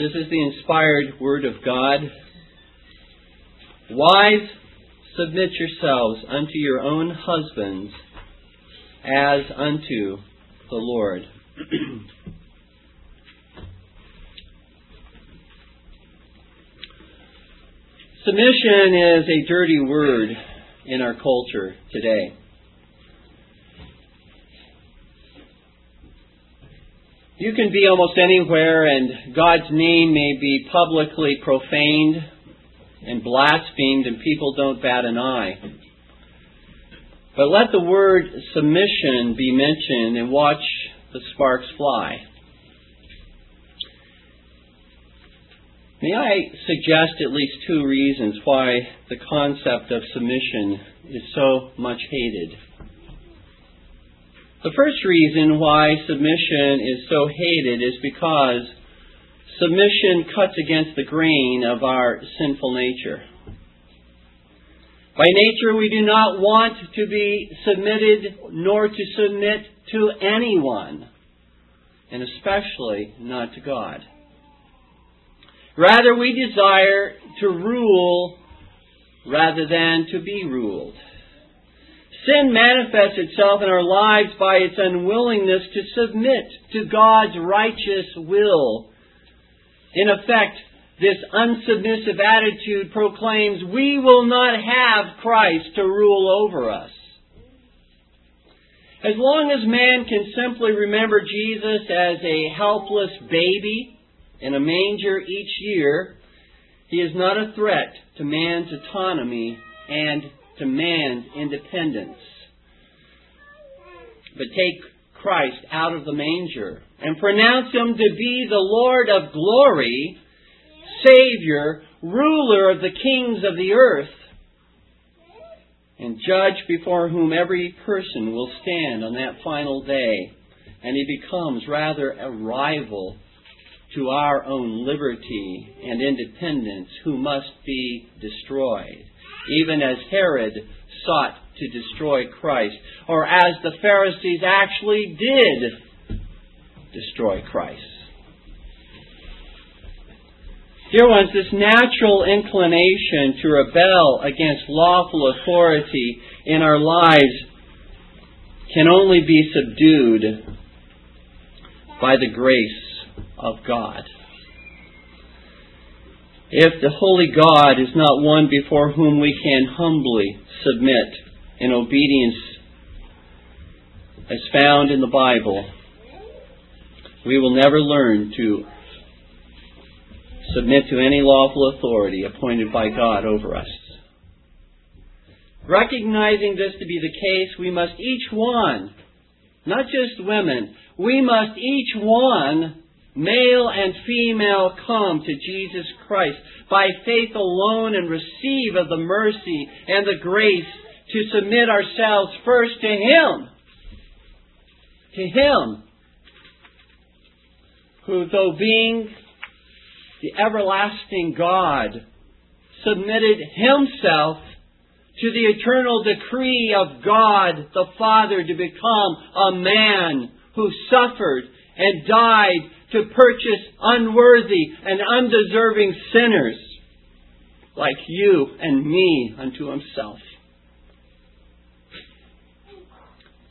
This is the inspired Word of God. Wives, submit yourselves unto your own husbands as unto the Lord. Submission is a dirty word in our culture today. You can be almost anywhere and God's name may be publicly profaned and blasphemed and people don't bat an eye. But let the word submission be mentioned and watch the sparks fly. May I suggest at least two reasons why the concept of submission is so much hated? The first reason why submission is so hated is because submission cuts against the grain of our sinful nature. By nature, we do not want to be submitted nor to submit to anyone, and especially not to God. Rather, we desire to rule rather than to be ruled. Sin manifests itself in our lives by its unwillingness to submit to God's righteous will. In effect, this unsubmissive attitude proclaims we will not have Christ to rule over us. As long as man can simply remember Jesus as a helpless baby in a manger each year, he is not a threat to man's autonomy and man's independence. But take Christ out of the manger and pronounce him to be the Lord of glory, Savior, ruler of the kings of the earth, and judge before whom every person will stand on that final day. And he becomes rather a rival to our own liberty and independence who must be destroyed, even as Herod sought to destroy Christ, or as the Pharisees actually did destroy Christ. Dear ones, this natural inclination to rebel against lawful authority in our lives can only be subdued by the grace of God. If the holy God is not one before whom we can humbly submit in obedience as found in the Bible, we will never learn to submit to any lawful authority appointed by God over us. Recognizing this to be the case, we must each one, not just women, we must each one, male and female, come to Jesus Christ by faith alone and receive of the mercy and the grace to submit ourselves first to Him. To Him, who, though being the everlasting God, submitted himself to the eternal decree of God the Father to become a man who suffered and died to purchase unworthy and undeserving sinners like you and me unto himself.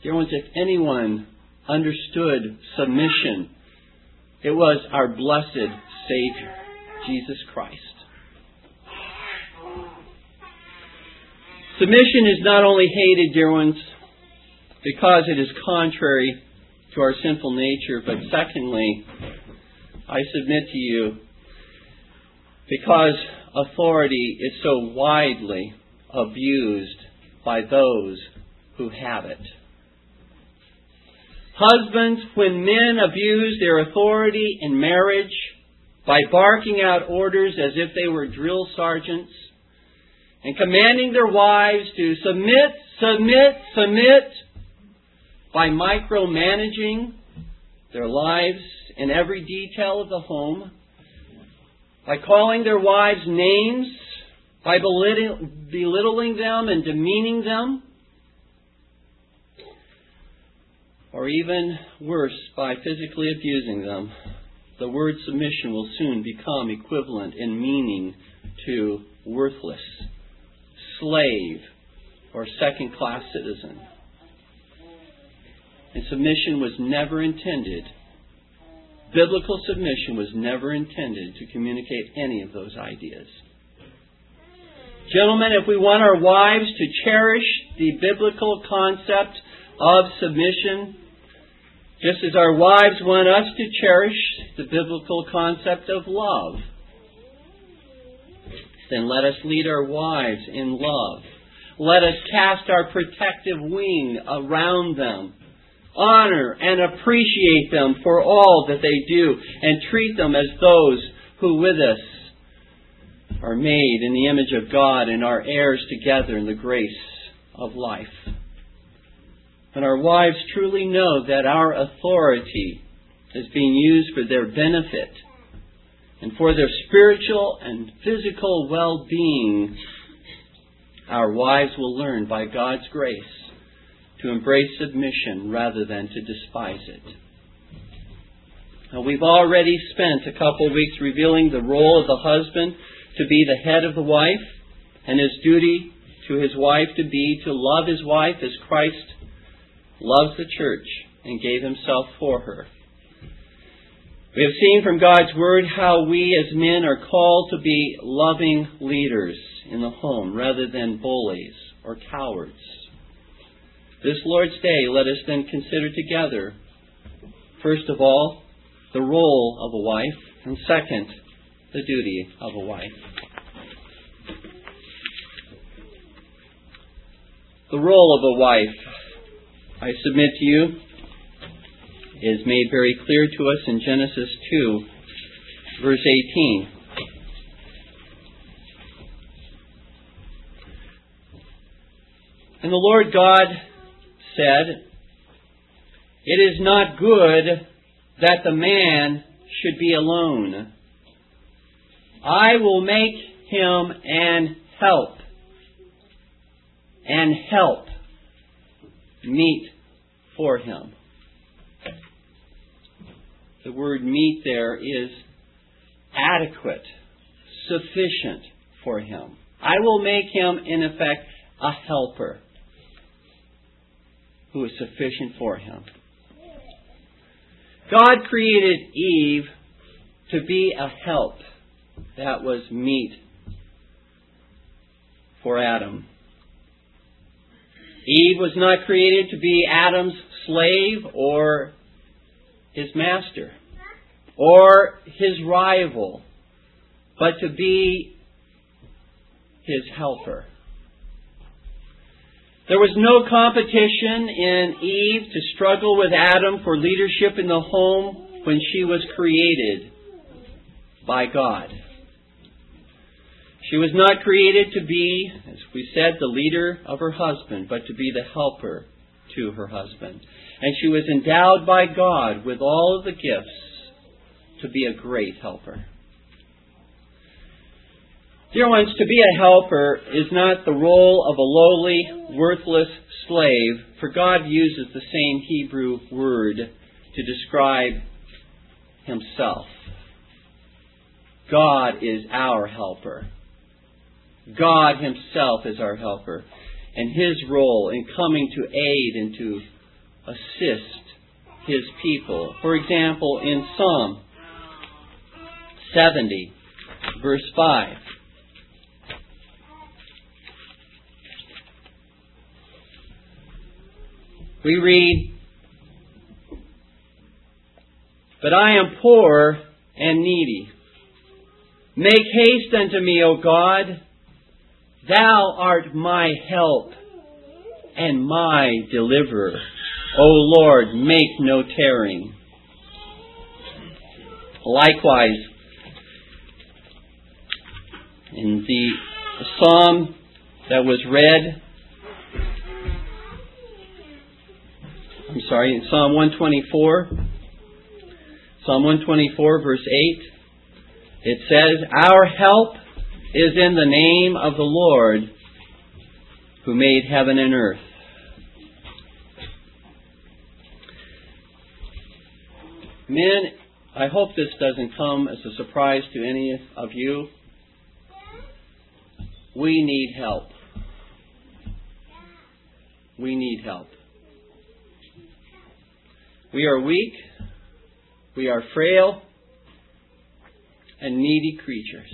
Dear ones, if anyone understood submission, it was our blessed Savior. Jesus Christ. Submission is not only hated, dear ones, because it is contrary to our sinful nature, but secondly, I submit to you because authority is so widely abused by those who have it. Husbands, when men abuse their authority in marriage, by barking out orders as if they were drill sergeants and commanding their wives to submit, submit, submit by micromanaging their lives in every detail of the home, by calling their wives names, by belittling them and demeaning them, or even worse, by physically abusing them the word submission will soon become equivalent in meaning to worthless, slave, or second class citizen. And submission was never intended, biblical submission was never intended to communicate any of those ideas. Gentlemen, if we want our wives to cherish the biblical concept of submission, just as our wives want us to cherish the biblical concept of love, then let us lead our wives in love. Let us cast our protective wing around them. Honor and appreciate them for all that they do and treat them as those who with us are made in the image of God and are heirs together in the grace of life. And our wives truly know that our authority is being used for their benefit and for their spiritual and physical well being, our wives will learn by God's grace to embrace submission rather than to despise it. Now, we've already spent a couple of weeks revealing the role of the husband to be the head of the wife, and his duty to his wife to be to love his wife as Christ loves the church and gave himself for her. We have seen from God's Word how we as men are called to be loving leaders in the home rather than bullies or cowards. This Lord's Day, let us then consider together, first of all, the role of a wife, and second, the duty of a wife. The role of a wife, I submit to you, is made very clear to us in Genesis 2, verse 18. And the Lord God said, It is not good that the man should be alone. I will make him an help, and help meet for him. The word meet there is adequate, sufficient for him. I will make him, in effect, a helper who is sufficient for him. God created Eve to be a help that was meet for Adam. Eve was not created to be Adam's slave or his master or his rival, but to be his helper. There was no competition in Eve to struggle with Adam for leadership in the home when she was created by God. She was not created to be, as we said, the leader of her husband, but to be the helper to her husband. And she was endowed by God with all of the gifts to be a great helper. Dear ones, to be a helper is not the role of a lowly, worthless slave, for God uses the same Hebrew word to describe Himself. God is our helper. God Himself is our helper. And His role in coming to aid and to assist His people. For example, in Psalm 70, verse 5. We read, But I am poor and needy. Make haste unto me, O God. Thou art my help and my deliverer. O Lord, make no tarrying. Likewise, in the psalm that was read, I'm sorry, in Psalm 124, Psalm 124, verse 8, it says, Our help is in the name of the Lord who made heaven and earth. Men, I hope this doesn't come as a surprise to any of you. We need help. We need help. We are weak. We are frail and needy creatures.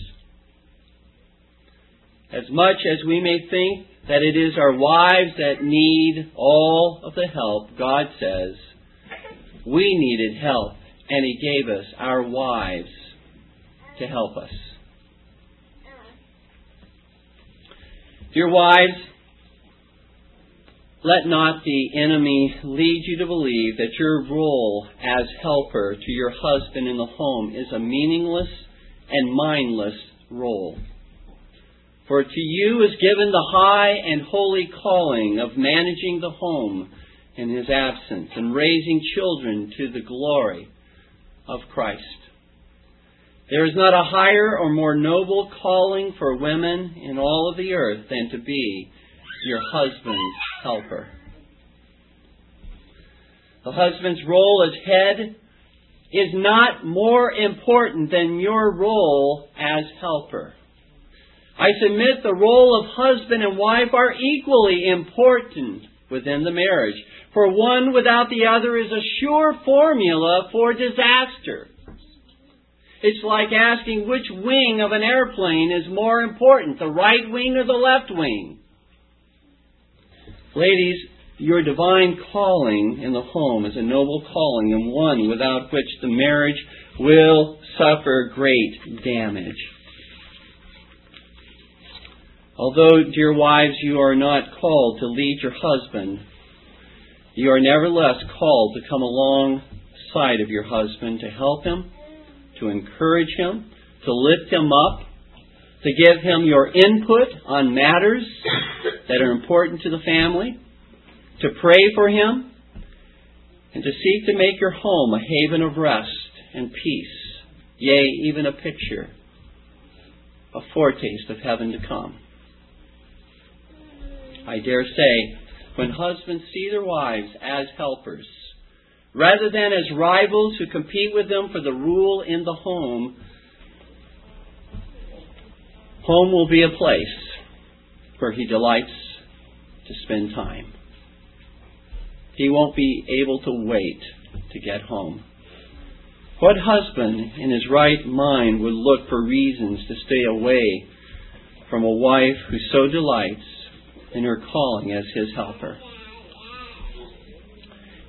As much as we may think that it is our wives that need all of the help, God says, we needed help, and He gave us our wives to help us. Dear wives, let not the enemy lead you to believe that your role as helper to your husband in the home is a meaningless and mindless role. For to you is given the high and holy calling of managing the home in his absence and raising children to the glory of Christ. There is not a higher or more noble calling for women in all of the earth than to be your husband's helper. The husband's role as head is not more important than your role as helper. I submit the role of husband and wife are equally important within the marriage, for one without the other is a sure formula for disaster. It's like asking which wing of an airplane is more important, the right wing or the left wing. Ladies, your divine calling in the home is a noble calling and one without which the marriage will suffer great damage. Although, dear wives, you are not called to lead your husband, you are nevertheless called to come alongside of your husband to help him, to encourage him, to lift him up, to give him your input on matters that are important to the family, to pray for him, and to seek to make your home a haven of rest and peace, yea, even a picture, a foretaste of heaven to come. I dare say, when husbands see their wives as helpers, rather than as rivals who compete with them for the rule in the home, home will be a place where he delights to spend time. He won't be able to wait to get home. What husband in his right mind would look for reasons to stay away from a wife who so delights in her calling as his helper.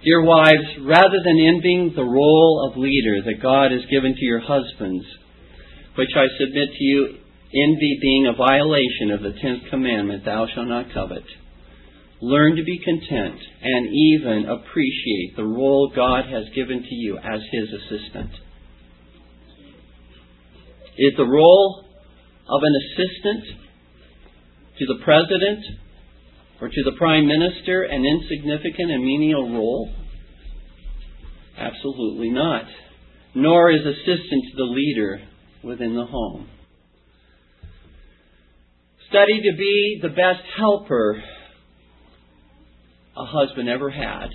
Dear wives, rather than envying the role of leader that God has given to your husbands, which I submit to you, envy being a violation of the tenth commandment, thou shalt not covet, learn to be content and even appreciate the role God has given to you as his assistant. Is the role of an assistant to the president or to the prime minister an insignificant and menial role? Absolutely not. Nor is assistant to the leader within the home. Study to be the best helper a husband ever had.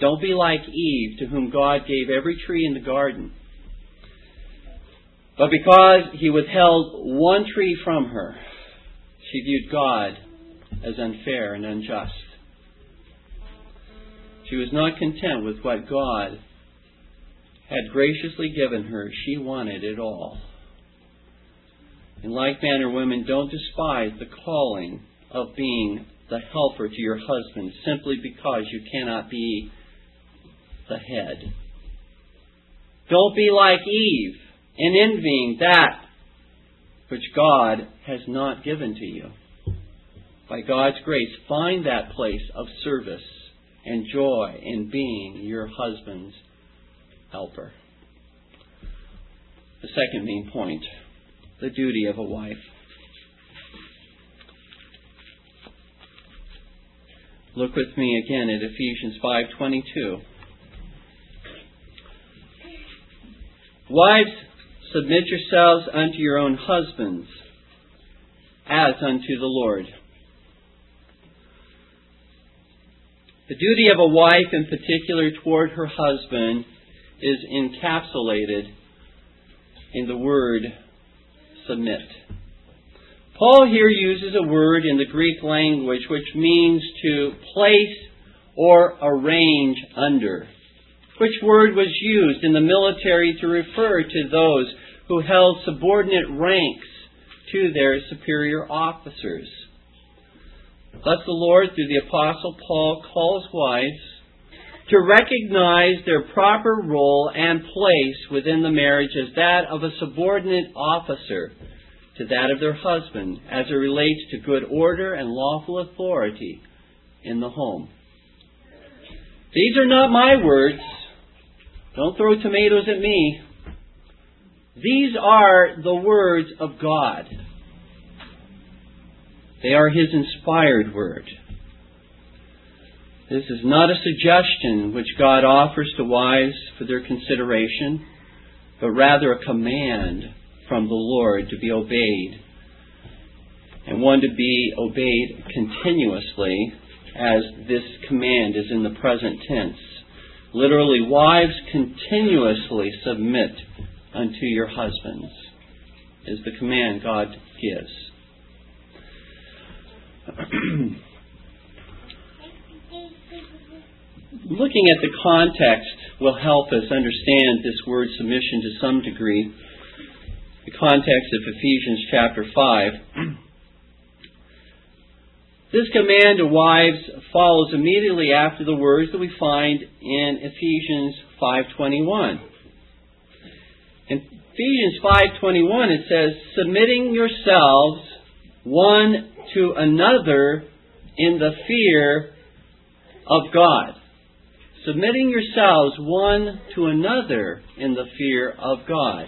Don't be like Eve, to whom God gave every tree in the garden. But because he withheld one tree from her, she viewed God as unfair and unjust. She was not content with what God had graciously given her. She wanted it all. In like manner, women, don't despise the calling of being the helper to your husband simply because you cannot be the head. Don't be like Eve in envying that which God has not given to you. By God's grace, find that place of service and joy in being your husband's helper. The second main point the duty of a wife. Look with me again at Ephesians 5:22. Wives, submit yourselves unto your own husbands as unto the Lord. The duty of a wife in particular toward her husband is encapsulated in the word submit. Paul here uses a word in the Greek language which means to place or arrange under, which word was used in the military to refer to those who held subordinate ranks to their superior officers. Thus the Lord, through the Apostle Paul, calls wives to recognize their proper role and place within the marriage as that of a subordinate officer to that of their husband as it relates to good order and lawful authority in the home. These are not my words. Don't throw tomatoes at me. These are the words of God. They are His inspired word. This is not a suggestion which God offers to wives for their consideration, but rather a command from the Lord to be obeyed, and one to be obeyed continuously, as this command is in the present tense. Literally, wives continuously submit unto your husbands, is the command God gives. Looking at the context will help us understand this word submission to some degree. The context of Ephesians chapter 5. This command to wives follows immediately after the words that we find in Ephesians 5:21. In Ephesians 5:21 it says submitting yourselves one to another in the fear of God. Submitting yourselves one to another in the fear of God.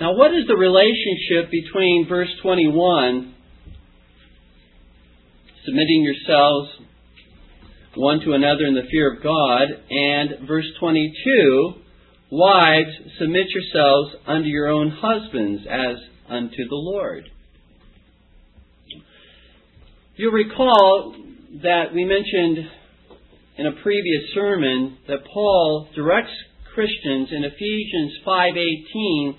Now, what is the relationship between verse 21, submitting yourselves one to another in the fear of God, and verse 22, wives, submit yourselves unto your own husbands as unto the Lord? You'll recall that we mentioned in a previous sermon that Paul directs Christians in Ephesians 5:18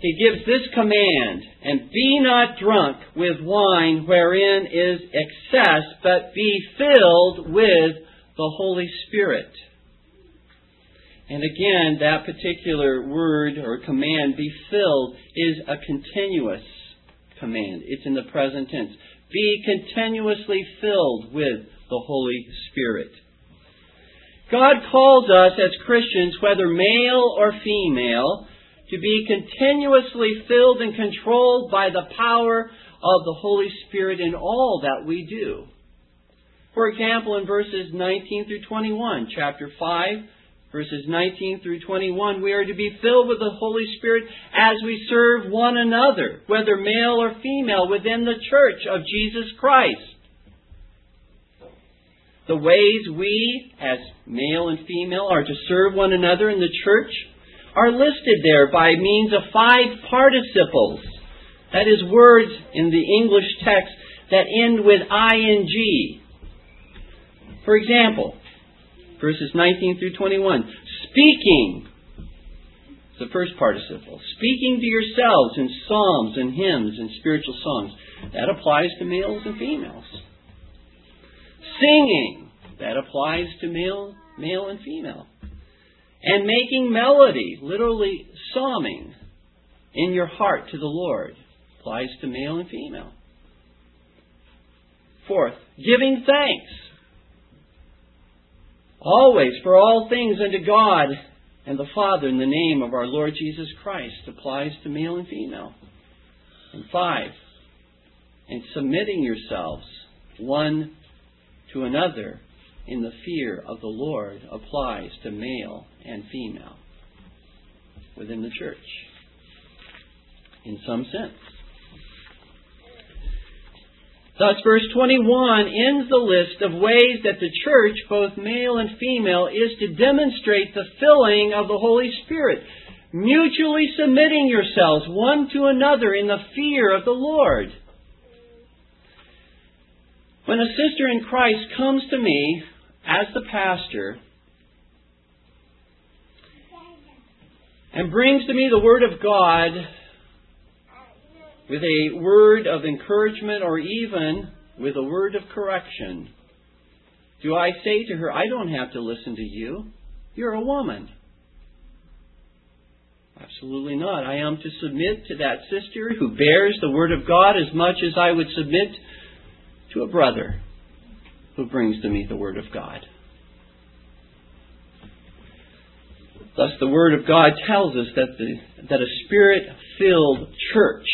he gives this command, and be not drunk with wine wherein is excess, but be filled with the Holy Spirit. And again, that particular word or command, be filled, is a continuous command. It's in the present tense. Be continuously filled with the Holy Spirit. God calls us as Christians, whether male or female, to be continuously filled and controlled by the power of the Holy Spirit in all that we do. For example, in verses 19 through 21, chapter 5, verses 19 through 21, we are to be filled with the Holy Spirit as we serve one another, whether male or female, within the church of Jesus Christ. The ways we, as male and female, are to serve one another in the church are listed there by means of five participles. That is, words in the English text that end with ing. For example, verses 19 through 21. Speaking, the first participle. Speaking to yourselves in psalms and hymns and spiritual songs. That applies to males and females. Singing. That applies to male, male and female. And making melody, literally psalming, in your heart to the Lord. Applies to male and female. Fourth, giving thanks. Always for all things unto God and the Father in the name of our Lord Jesus Christ applies to male and female. And five, and submitting yourselves one to another in the fear of the Lord applies to male and female within the church in some sense. Thus, verse 21 ends the list of ways that the church, both male and female, is to demonstrate the filling of the Holy Spirit, mutually submitting yourselves one to another in the fear of the Lord. When a sister in Christ comes to me as the pastor and brings to me the Word of God with a word of encouragement or even with a word of correction, do I say to her, I don't have to listen to you? You're a woman. Absolutely not. I am to submit to that sister who bears the Word of God as much as I would submit to a brother who brings to me the Word of God. Thus, the Word of God tells us that, the, that a spirit filled church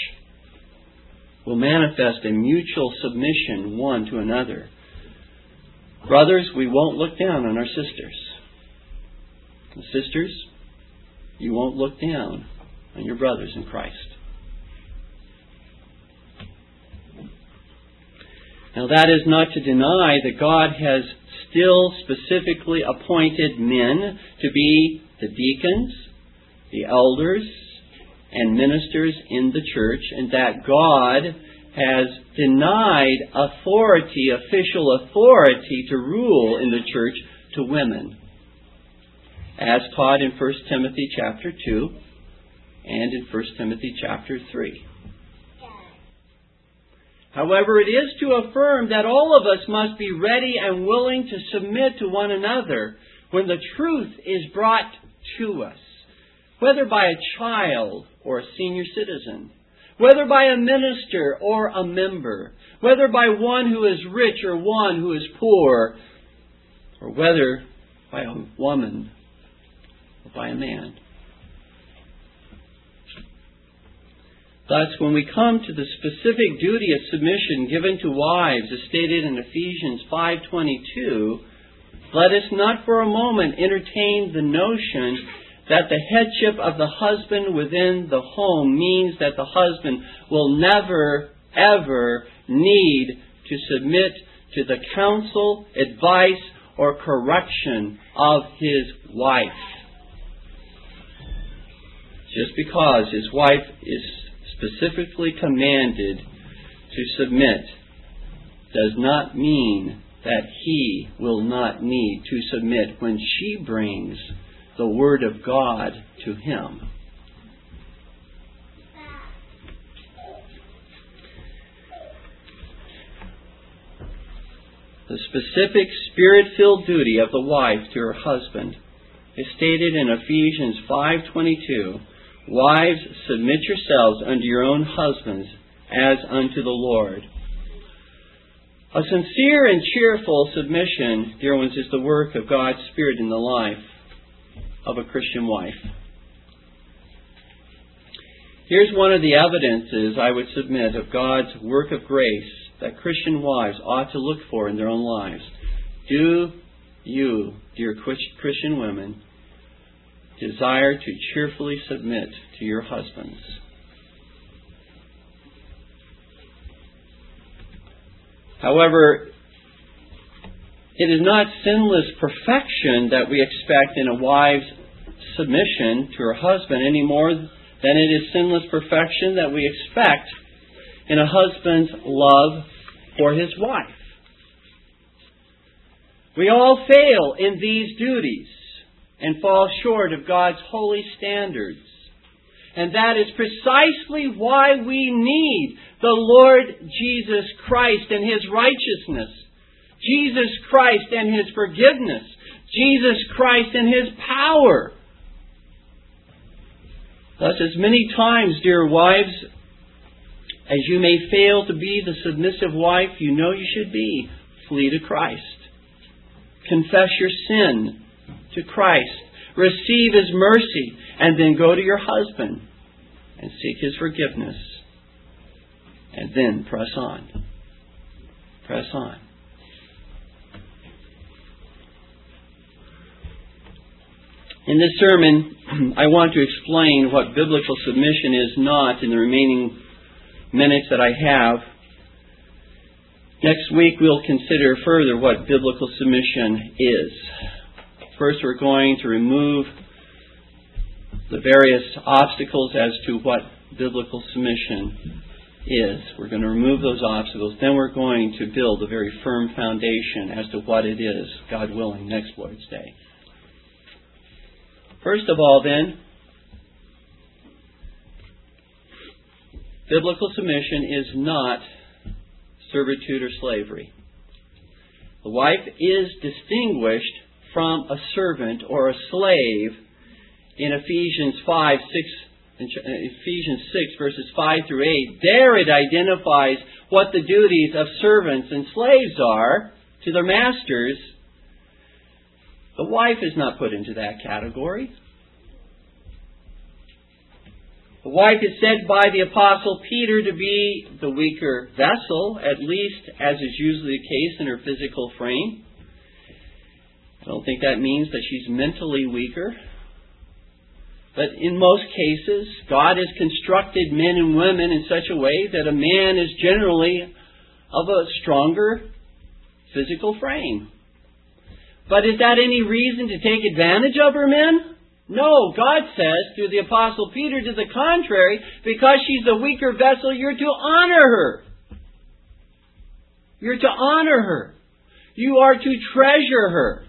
will manifest a mutual submission one to another. Brothers, we won't look down on our sisters. And sisters, you won't look down on your brothers in Christ. Now, that is not to deny that God has still specifically appointed men to be the deacons, the elders, and ministers in the church, and that God has denied authority, official authority to rule in the church to women, as taught in 1 Timothy chapter 2 and in 1 Timothy chapter 3. However, it is to affirm that all of us must be ready and willing to submit to one another when the truth is brought to us, whether by a child or a senior citizen, whether by a minister or a member, whether by one who is rich or one who is poor, or whether by a woman or by a man. Thus, when we come to the specific duty of submission given to wives as stated in Ephesians 5:22, let us not for a moment entertain the notion that the headship of the husband within the home means that the husband will never, ever need to submit to the counsel, advice, or correction of his wife. Just because his wife is specifically commanded to submit does not mean that he will not need to submit when she brings the Word of God to him. The specific spirit filled duty of the wife to her husband is stated in Ephesians 5:22 Wives, submit yourselves unto your own husbands as unto the Lord. A sincere and cheerful submission, dear ones, is the work of God's Spirit in the life of a Christian wife. Here's one of the evidences I would submit of God's work of grace that Christian wives ought to look for in their own lives. Do you, dear Christian women, desire to cheerfully submit to your husbands. However, it is not sinless perfection that we expect in a wife's submission to her husband any more than it is sinless perfection that we expect in a husband's love for his wife. We all fail in these duties and fall short of God's holy standards. And that is precisely why we need the Lord Jesus Christ and His righteousness, Jesus Christ and His forgiveness, Jesus Christ and His power. Thus, as many times, dear wives, as you may fail to be the submissive wife you know you should be, flee to Christ. Confess your sin to Christ. Receive His mercy, and then go to your husband and seek His forgiveness. And then press on. Press on. In this sermon, I want to explain what biblical submission is not in the remaining minutes that I have. Next week, we'll consider further what biblical submission is. First, we're going to remove the various obstacles as to what biblical submission is. We're going to remove those obstacles. Then we're going to build a very firm foundation as to what it is, God willing, next Lord's Day. First of all, then, biblical submission is not servitude or slavery. The wife is distinguished from a servant or a slave in Ephesians 5, 6, uh, Ephesians 6 verses 5 through 8. There it identifies what the duties of servants and slaves are to their masters the wife is not put into that category. The wife is said by the Apostle Peter to be the weaker vessel, at least as is usually the case in her physical frame. I don't think that means that she's mentally weaker. But in most cases, God has constructed men and women in such a way that a man is generally of a stronger physical frame. But is that any reason to take advantage of her men? No, God says through the Apostle Peter to the contrary, because she's a weaker vessel, you're to honor her. You're to honor her. You are to treasure her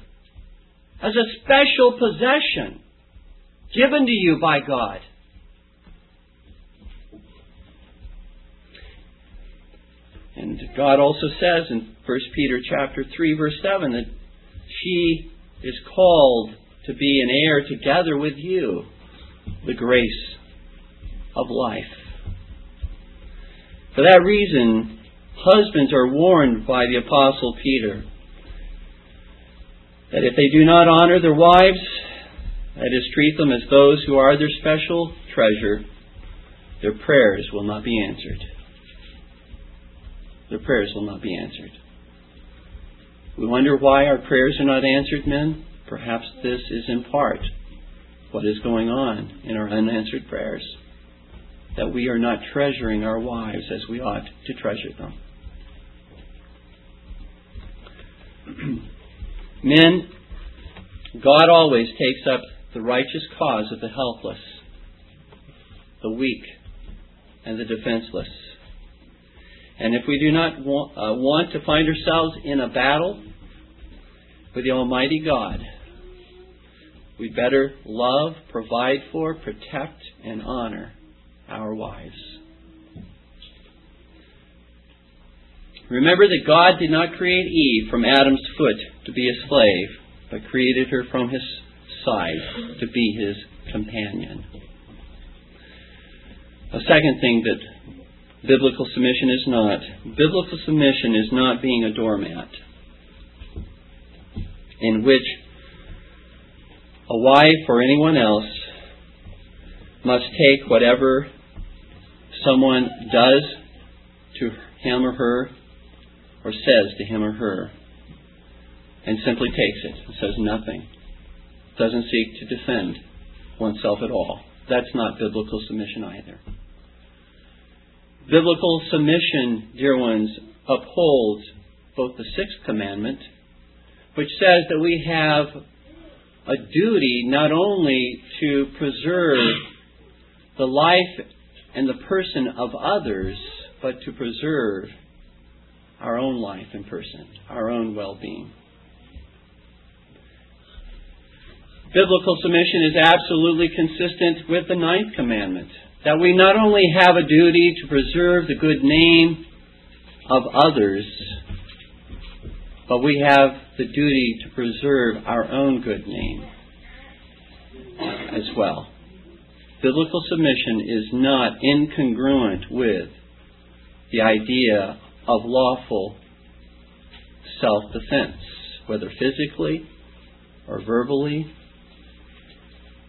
as a special possession given to you by God. And God also says in 1 Peter chapter 3 verse 7 that she is called to be an heir together with you the grace of life. For that reason, husbands are warned by the Apostle Peter that if they do not honor their wives, that is, treat them as those who are their special treasure, their prayers will not be answered. Their prayers will not be answered. We wonder why our prayers are not answered, men? Perhaps this is in part what is going on in our unanswered prayers. That we are not treasuring our wives as we ought to treasure them. Men, God always takes up the righteous cause of the helpless, the weak, and the defenseless. And if we do not want, uh, want to find ourselves in a battle with the Almighty God, we better love, provide for, protect, and honor our wives. Remember that God did not create Eve from Adam's foot to be a slave, but created her from his side to be his companion. A second thing that biblical submission is not biblical submission is not being a doormat in which a wife or anyone else must take whatever someone does to him or her or says to him or her and simply takes it and says nothing. Doesn't seek to defend oneself at all. That's not biblical submission either. Biblical submission, dear ones, upholds both the sixth commandment, which says that we have a duty not only to preserve the life and the person of others, but to preserve our own life and person, our own well being. Biblical submission is absolutely consistent with the ninth commandment that we not only have a duty to preserve the good name of others, but we have the duty to preserve our own good name as well. Biblical submission is not incongruent with the idea of lawful self defense, whether physically or verbally.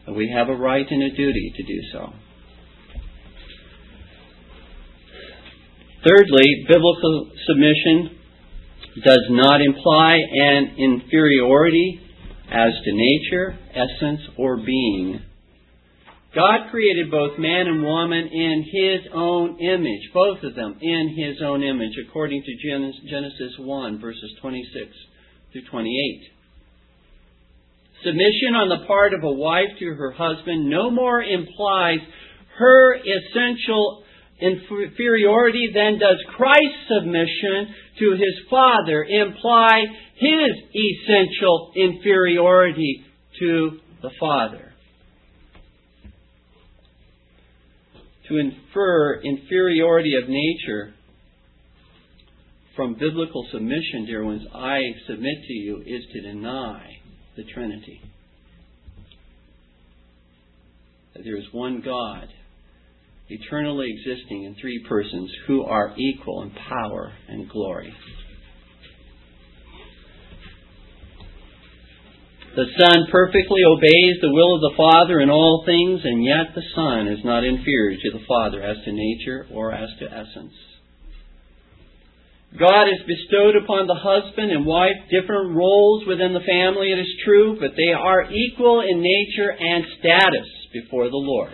We have a right and a duty to do so. Thirdly, biblical submission does not imply an inferiority as to nature, essence, or being. God created both man and woman in His own image, both of them in His own image, according to Genesis 1, verses 26 through 28. Submission on the part of a wife to her husband no more implies her essential inferiority then does Christ's submission to his Father imply his essential inferiority to the Father. To infer inferiority of nature from biblical submission, dear ones, I submit to you, is to deny the Trinity. That there is one God, eternally existing in three persons, who are equal in power and glory. The Son perfectly obeys the will of the Father in all things, and yet the Son is not inferior to the Father as to nature or as to essence. God has bestowed upon the husband and wife different roles within the family, it is true, but they are equal in nature and status before the Lord.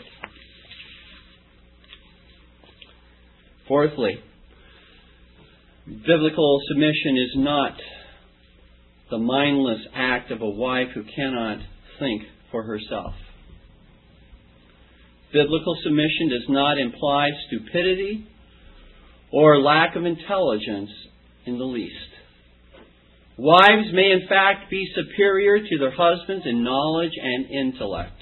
Fourthly, biblical submission is not the mindless act of a wife who cannot think for herself. Biblical submission does not imply stupidity or lack of intelligence in the least. Wives may in fact be superior to their husbands in knowledge and intellect,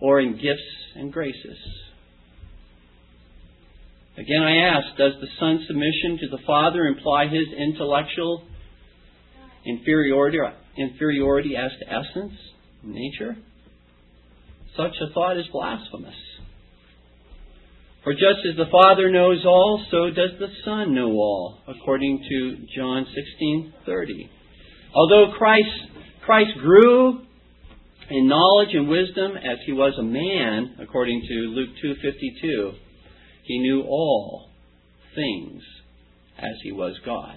or in gifts and graces. Again, I ask, does the son's submission to the father imply his intellectual inferiority, inferiority as to essence, nature? Such a thought is blasphemous. For just as the Father knows all, so does the Son know all, according to John 16:30. Although Christ Christ grew in knowledge and wisdom as he was a man, according to Luke 2:52, he knew all things as he was God.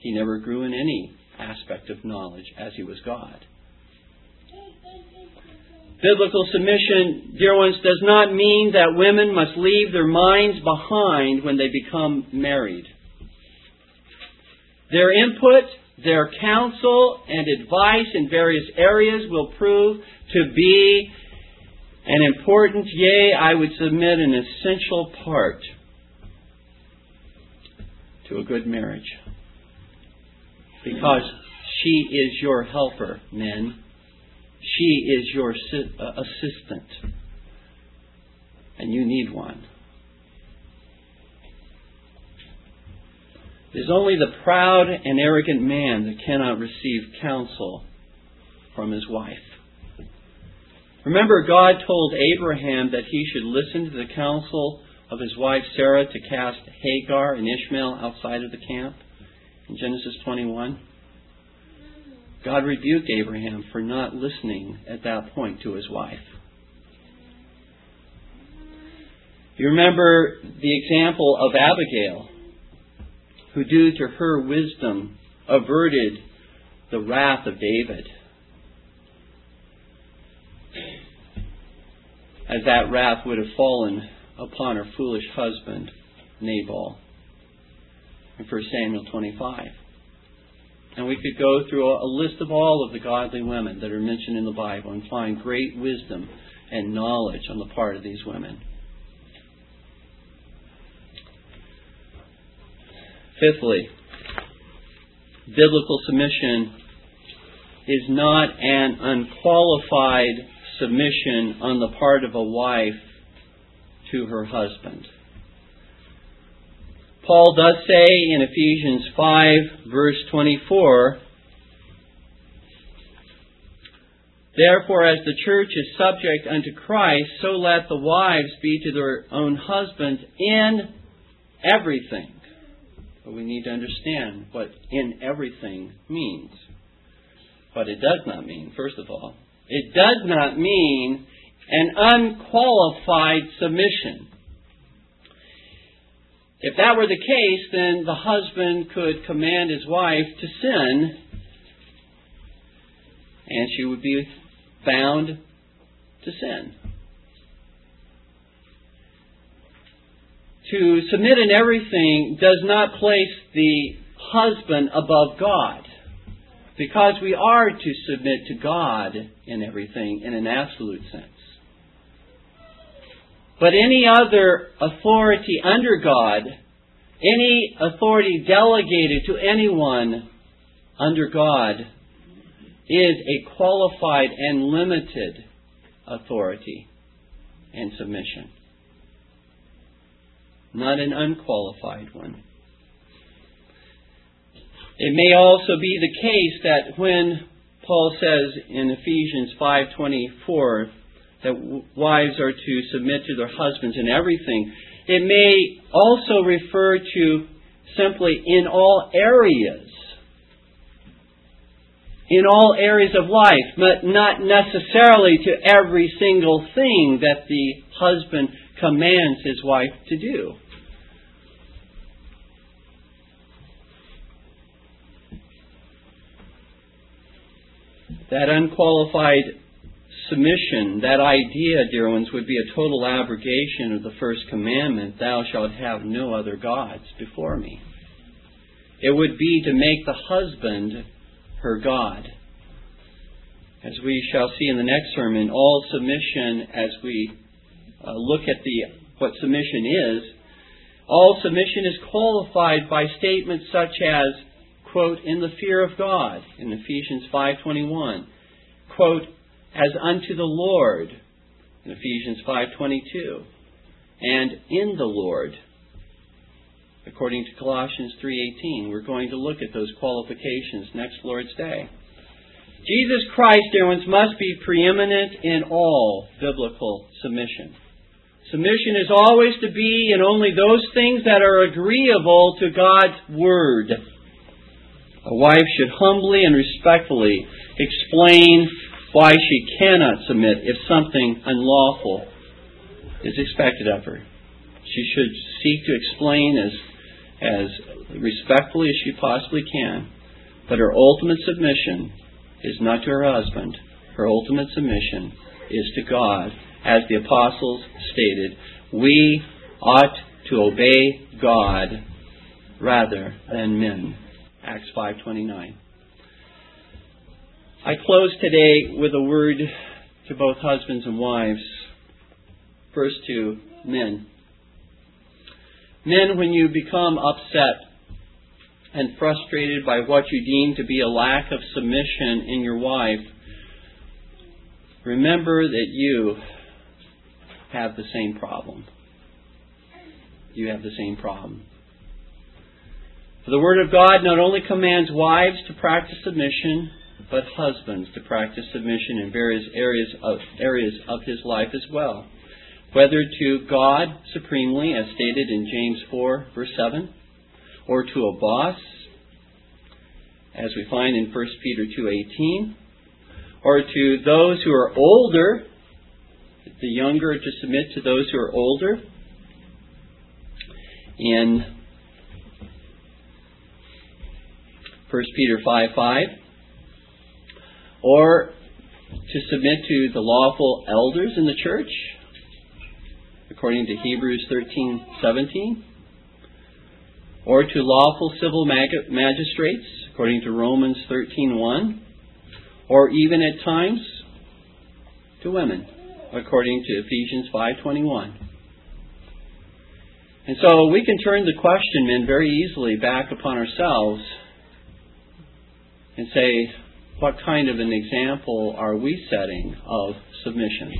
He never grew in any aspect of knowledge as he was God. Biblical submission, dear ones, does not mean that women must leave their minds behind when they become married. Their input, their counsel, and advice in various areas will prove to be an important, yea, I would submit, an essential part to a good marriage. Because she is your helper, men. She is your uh, assistant. And you need one. It is only the proud and arrogant man that cannot receive counsel from his wife. Remember, God told Abraham that he should listen to the counsel of his wife Sarah to cast Hagar and Ishmael outside of the camp in Genesis 21. God rebuked Abraham for not listening at that point to his wife. You remember the example of Abigail, who, due to her wisdom, averted the wrath of David. As that wrath would have fallen upon her foolish husband, Nabal, in 1 Samuel 25. And we could go through a list of all of the godly women that are mentioned in the Bible and find great wisdom and knowledge on the part of these women. Fifthly, biblical submission is not an unqualified submission on the part of a wife to her husband. Paul does say in Ephesians 5, verse 24, Therefore, as the church is subject unto Christ, so let the wives be to their own husbands in everything. But we need to understand what in everything means. What it does not mean, first of all. It does not mean an unqualified submission. If that were the case, then the husband could command his wife to sin, and she would be bound to sin. To submit in everything does not place the husband above God, because we are to submit to God in everything in an absolute sense. But any other authority under God, any authority delegated to anyone under God, is a qualified and limited authority and submission. not an unqualified one. It may also be the case that when Paul says in Ephesians 5:24 that wives are to submit to their husbands in everything, it may also refer to simply in all areas. In all areas of life, but not necessarily to every single thing that the husband commands his wife to do. That unqualified submission, that idea, dear ones, would be a total abrogation of the first commandment, thou shalt have no other gods before me. It would be to make the husband her God. As we shall see in the next sermon, all submission, as we uh, look at the what submission is, all submission is qualified by statements such as, quote, in the fear of God, in Ephesians 5.21, quote, as unto the Lord, in Ephesians 5.22, and in the Lord, according to Colossians 3:18. We're going to look at those qualifications next Lord's Day. Jesus Christ, dear ones, must be preeminent in all biblical submission. Submission is always to be in only those things that are agreeable to God's Word. A wife should humbly and respectfully explain why she cannot submit if something unlawful is expected of her. She should seek to explain as as respectfully as she possibly can. But her ultimate submission is not to her husband. Her ultimate submission is to God. As the apostles stated, we ought to obey God rather than men. Acts 5:29. I close today with a word to both husbands and wives. First to men. Men, when you become upset and frustrated by what you deem to be a lack of submission in your wife, remember that you have the same problem. You have the same problem. For the Word of God not only commands wives to practice submission, but husbands to practice submission in various areas of, areas of his life as well. Whether to God supremely, as stated in James 4, verse 7, or to a boss, as we find in 1 Peter 2.18, or to those who are older, the younger to submit to those who are older, in 1 Peter 5 5, or to submit to the lawful elders in the church, according to Hebrews 13:17, or to lawful civil magistrates, according to Romans 13:1, or even at times to women, according to Ephesians 5:21. And so we can turn the question, men, very easily back upon ourselves and say, what kind of an example are we setting of submission?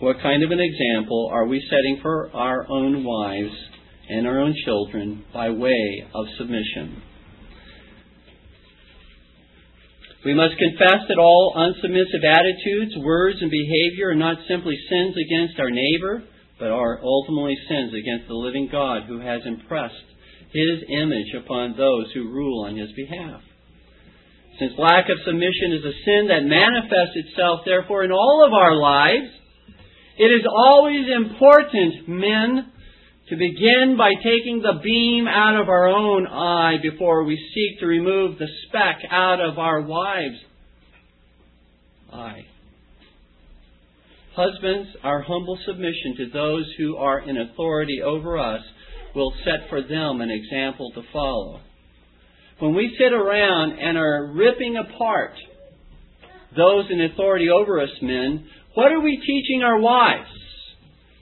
What kind of an example are we setting for our own wives and our own children by way of submission? We must confess that all unsubmissive attitudes, words, and behavior are not simply sins against our neighbor, but are ultimately sins against the living God who has impressed His image upon those who rule on His behalf. Since lack of submission is a sin that manifests itself, therefore, in all of our lives, it is always important, men, to begin by taking the beam out of our own eye before we seek to remove the speck out of our wives' eye. Husbands, our humble submission to those who are in authority over us will set for them an example to follow. When we sit around and are ripping apart those in authority over us, men, what are we teaching our wives?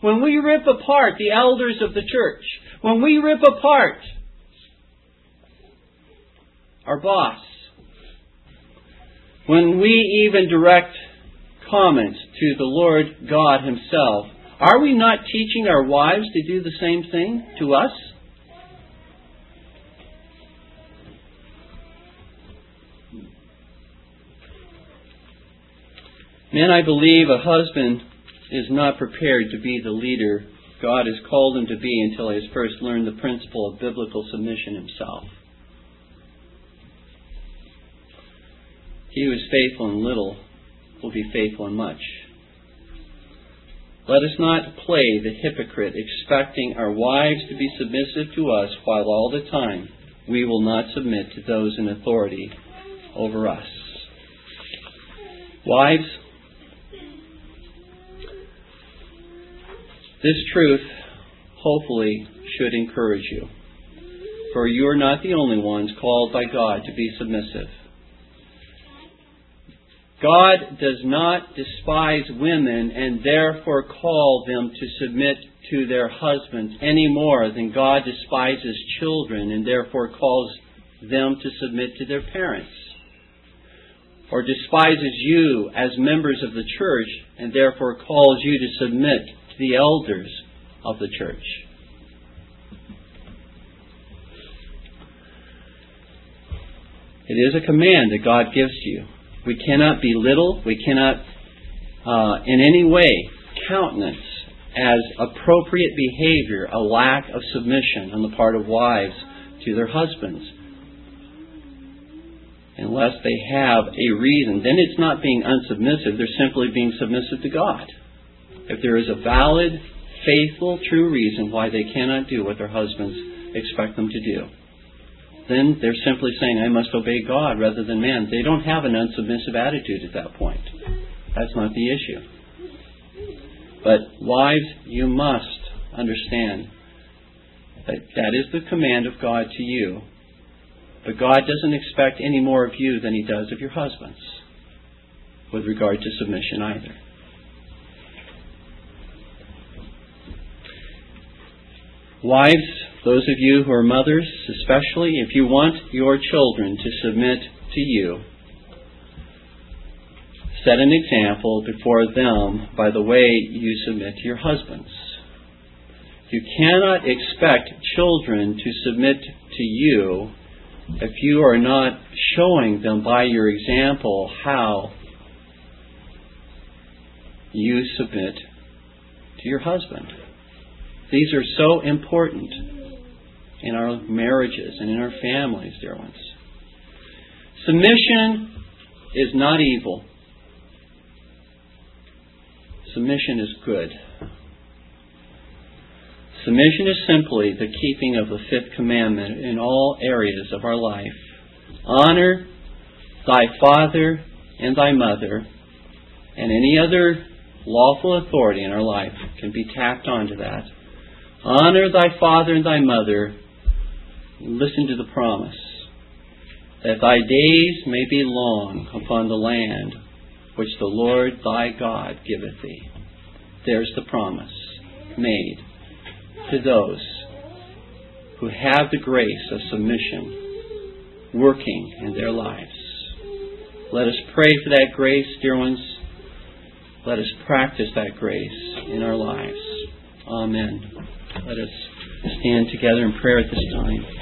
When we rip apart the elders of the church, when we rip apart our boss, when we even direct comments to the Lord God Himself, Are we not teaching our wives to do the same thing to us? Men, I believe a husband is not prepared to be the leader God has called him to be until he has first learned the principle of biblical submission himself. He who is faithful in little will be faithful in much. Let us not play the hypocrite, expecting our wives to be submissive to us, while all the time we will not submit to those in authority over us. Wives, this truth hopefully should encourage you, for you are not the only ones called by God to be submissive. God does not despise women and therefore call them to submit to their husbands any more than God despises children and therefore calls them to submit to their parents. Or despises you as members of the church and therefore calls you to submit to the elders of the church. It is a command that God gives you we cannot belittle, we cannot uh, in any way countenance as appropriate behavior a lack of submission on the part of wives to their husbands. Unless they have a reason, then it's not being unsubmissive, they're simply being submissive to God. If there is a valid, faithful, true reason why they cannot do what their husbands expect them to do then they're simply saying, I must obey God rather than man. They don't have an unsubmissive attitude at that point. That's not the issue. But wives, you must understand that that is the command of God to you. But God doesn't expect any more of you than He does of your husbands with regard to submission either. Wives, those of you who are mothers, especially, if you want your children to submit to you, set an example before them by the way you submit to your husbands. You cannot expect children to submit to you if you are not showing them by your example how you submit to your husband. These are so important in our marriages and in our families, dear ones. Submission is not evil. Submission is good. Submission is simply the keeping of the fifth commandment in all areas of our life. Honor thy father and thy mother, and any other lawful authority in our life can be tacked onto that. Honor thy father and thy mother, listen to the promise that thy days may be long upon the land which the Lord thy God giveth thee. There's the promise made to those who have the grace of submission working in their lives. Let us pray for that grace, dear ones. Let us practice that grace in our lives. Amen. Let us stand together in prayer at this time.